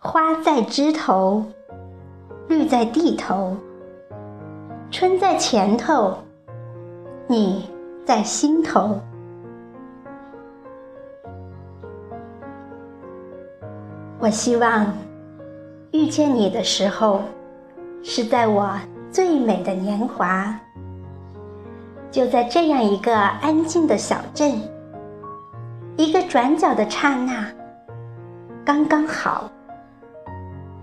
花在枝头，绿在地头，春在前头，你在心头。我希望遇见你的时候，是在我最美的年华，就在这样一个安静的小镇，一个转角的刹那，刚刚好。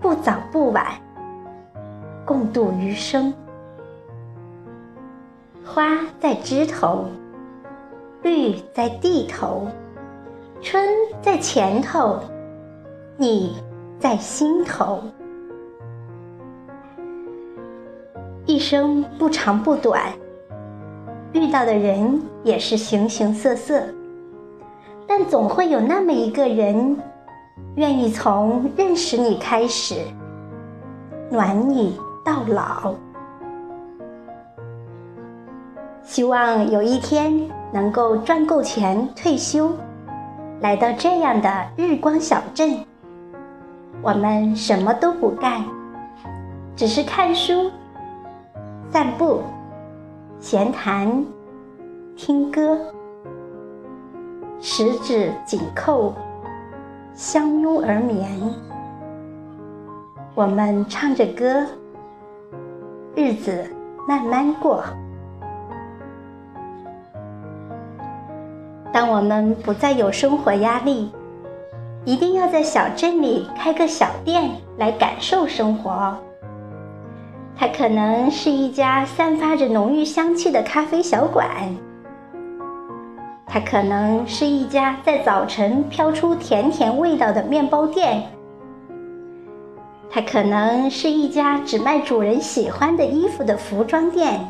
不早不晚，共度余生。花在枝头，绿在地头，春在前头，你在心头。一生不长不短，遇到的人也是形形色色，但总会有那么一个人。愿意从认识你开始，暖你到老。希望有一天能够赚够钱退休，来到这样的日光小镇。我们什么都不干，只是看书、散步、闲谈、听歌，十指紧扣。相拥而眠，我们唱着歌，日子慢慢过。当我们不再有生活压力，一定要在小镇里开个小店来感受生活。它可能是一家散发着浓郁香气的咖啡小馆。它可能是一家在早晨飘出甜甜味道的面包店，它可能是一家只卖主人喜欢的衣服的服装店，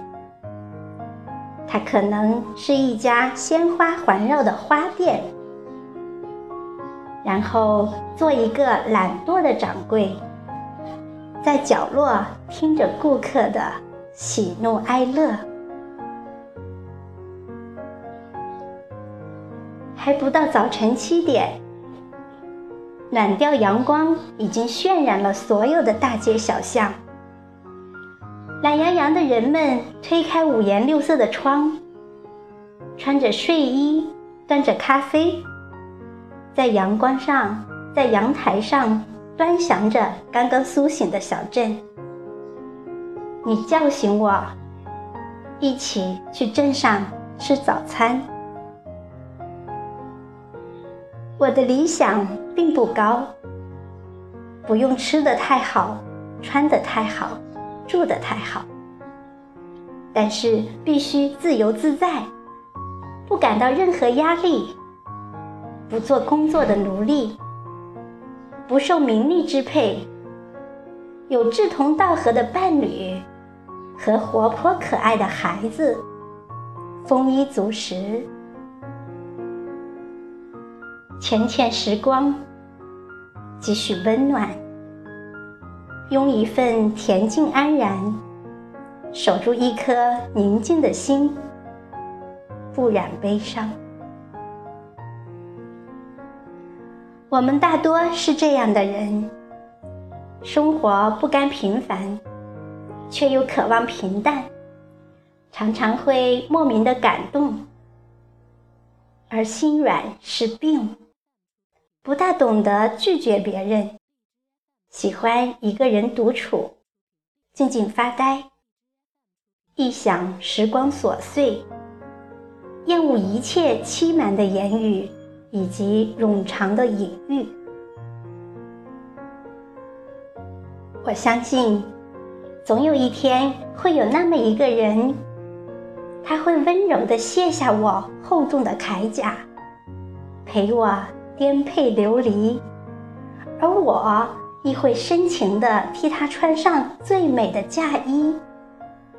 它可能是一家鲜花环绕的花店。然后做一个懒惰的掌柜，在角落听着顾客的喜怒哀乐。还不到早晨七点，暖调阳光已经渲染了所有的大街小巷。懒洋洋的人们推开五颜六色的窗，穿着睡衣，端着咖啡，在阳光上，在阳台上端详着刚刚苏醒的小镇。你叫醒我，一起去镇上吃早餐。我的理想并不高，不用吃的太好，穿的太好，住的太好，但是必须自由自在，不感到任何压力，不做工作的奴隶，不受名利支配，有志同道合的伴侣和活泼可爱的孩子，丰衣足食。浅浅时光，几许温暖，拥一份恬静安然，守住一颗宁静的心，不染悲伤。我们大多是这样的人，生活不甘平凡，却又渴望平淡，常常会莫名的感动，而心软是病。不大懂得拒绝别人，喜欢一个人独处，静静发呆，一想时光琐碎，厌恶一切欺瞒的言语以及冗长的隐喻。我相信，总有一天会有那么一个人，他会温柔地卸下我厚重的铠甲，陪我。颠沛流离，而我亦会深情地替他穿上最美的嫁衣，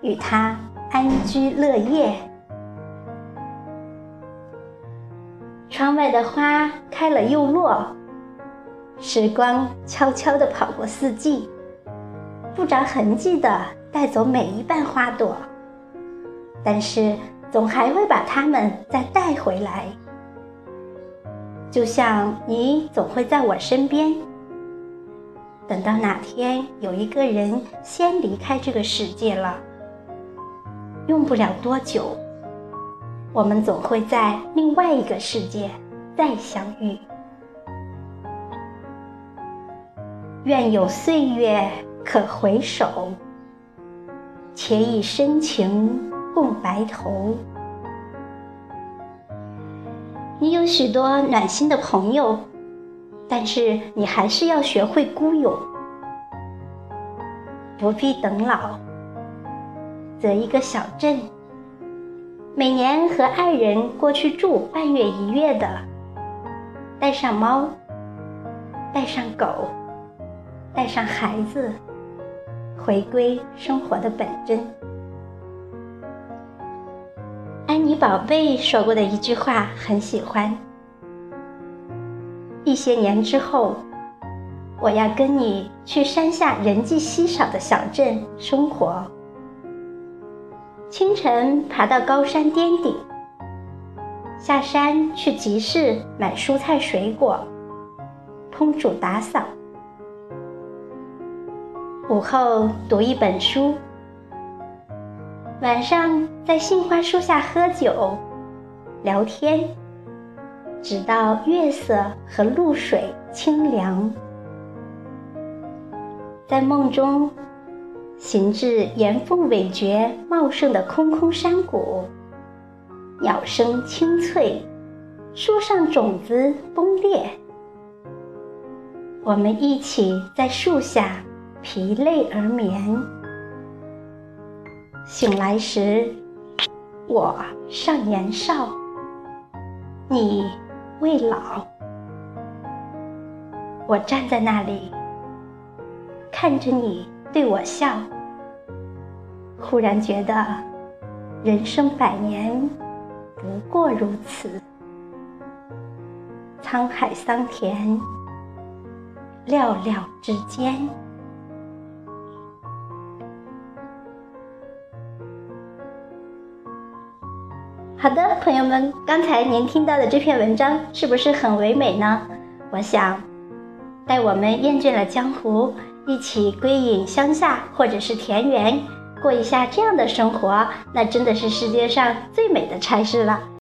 与他安居乐业。窗外的花开了又落，时光悄悄地跑过四季，不着痕迹地带走每一瓣花朵，但是总还会把它们再带回来。就像你总会在我身边，等到哪天有一个人先离开这个世界了，用不了多久，我们总会在另外一个世界再相遇。愿有岁月可回首，且以深情共白头。你有许多暖心的朋友，但是你还是要学会孤勇，不必等老。择一个小镇，每年和爱人过去住半月一月的，带上猫，带上狗。带上孩子，回归生活的本真。宝贝说过的一句话很喜欢：一些年之后，我要跟你去山下人迹稀少的小镇生活。清晨爬到高山巅顶，下山去集市买蔬菜水果，烹煮打扫。午后读一本书，晚上在杏花树下喝酒、聊天，直到月色和露水清凉。在梦中，行至岩缝尾蕨茂盛的空空山谷，鸟声清脆，树上种子崩裂，我们一起在树下。疲累而眠，醒来时，我尚年少，你未老。我站在那里，看着你对我笑，忽然觉得人生百年不过如此，沧海桑田，寥寥之间。好的，朋友们，刚才您听到的这篇文章是不是很唯美呢？我想，待我们厌倦了江湖，一起归隐乡下或者是田园，过一下这样的生活，那真的是世界上最美的差事了。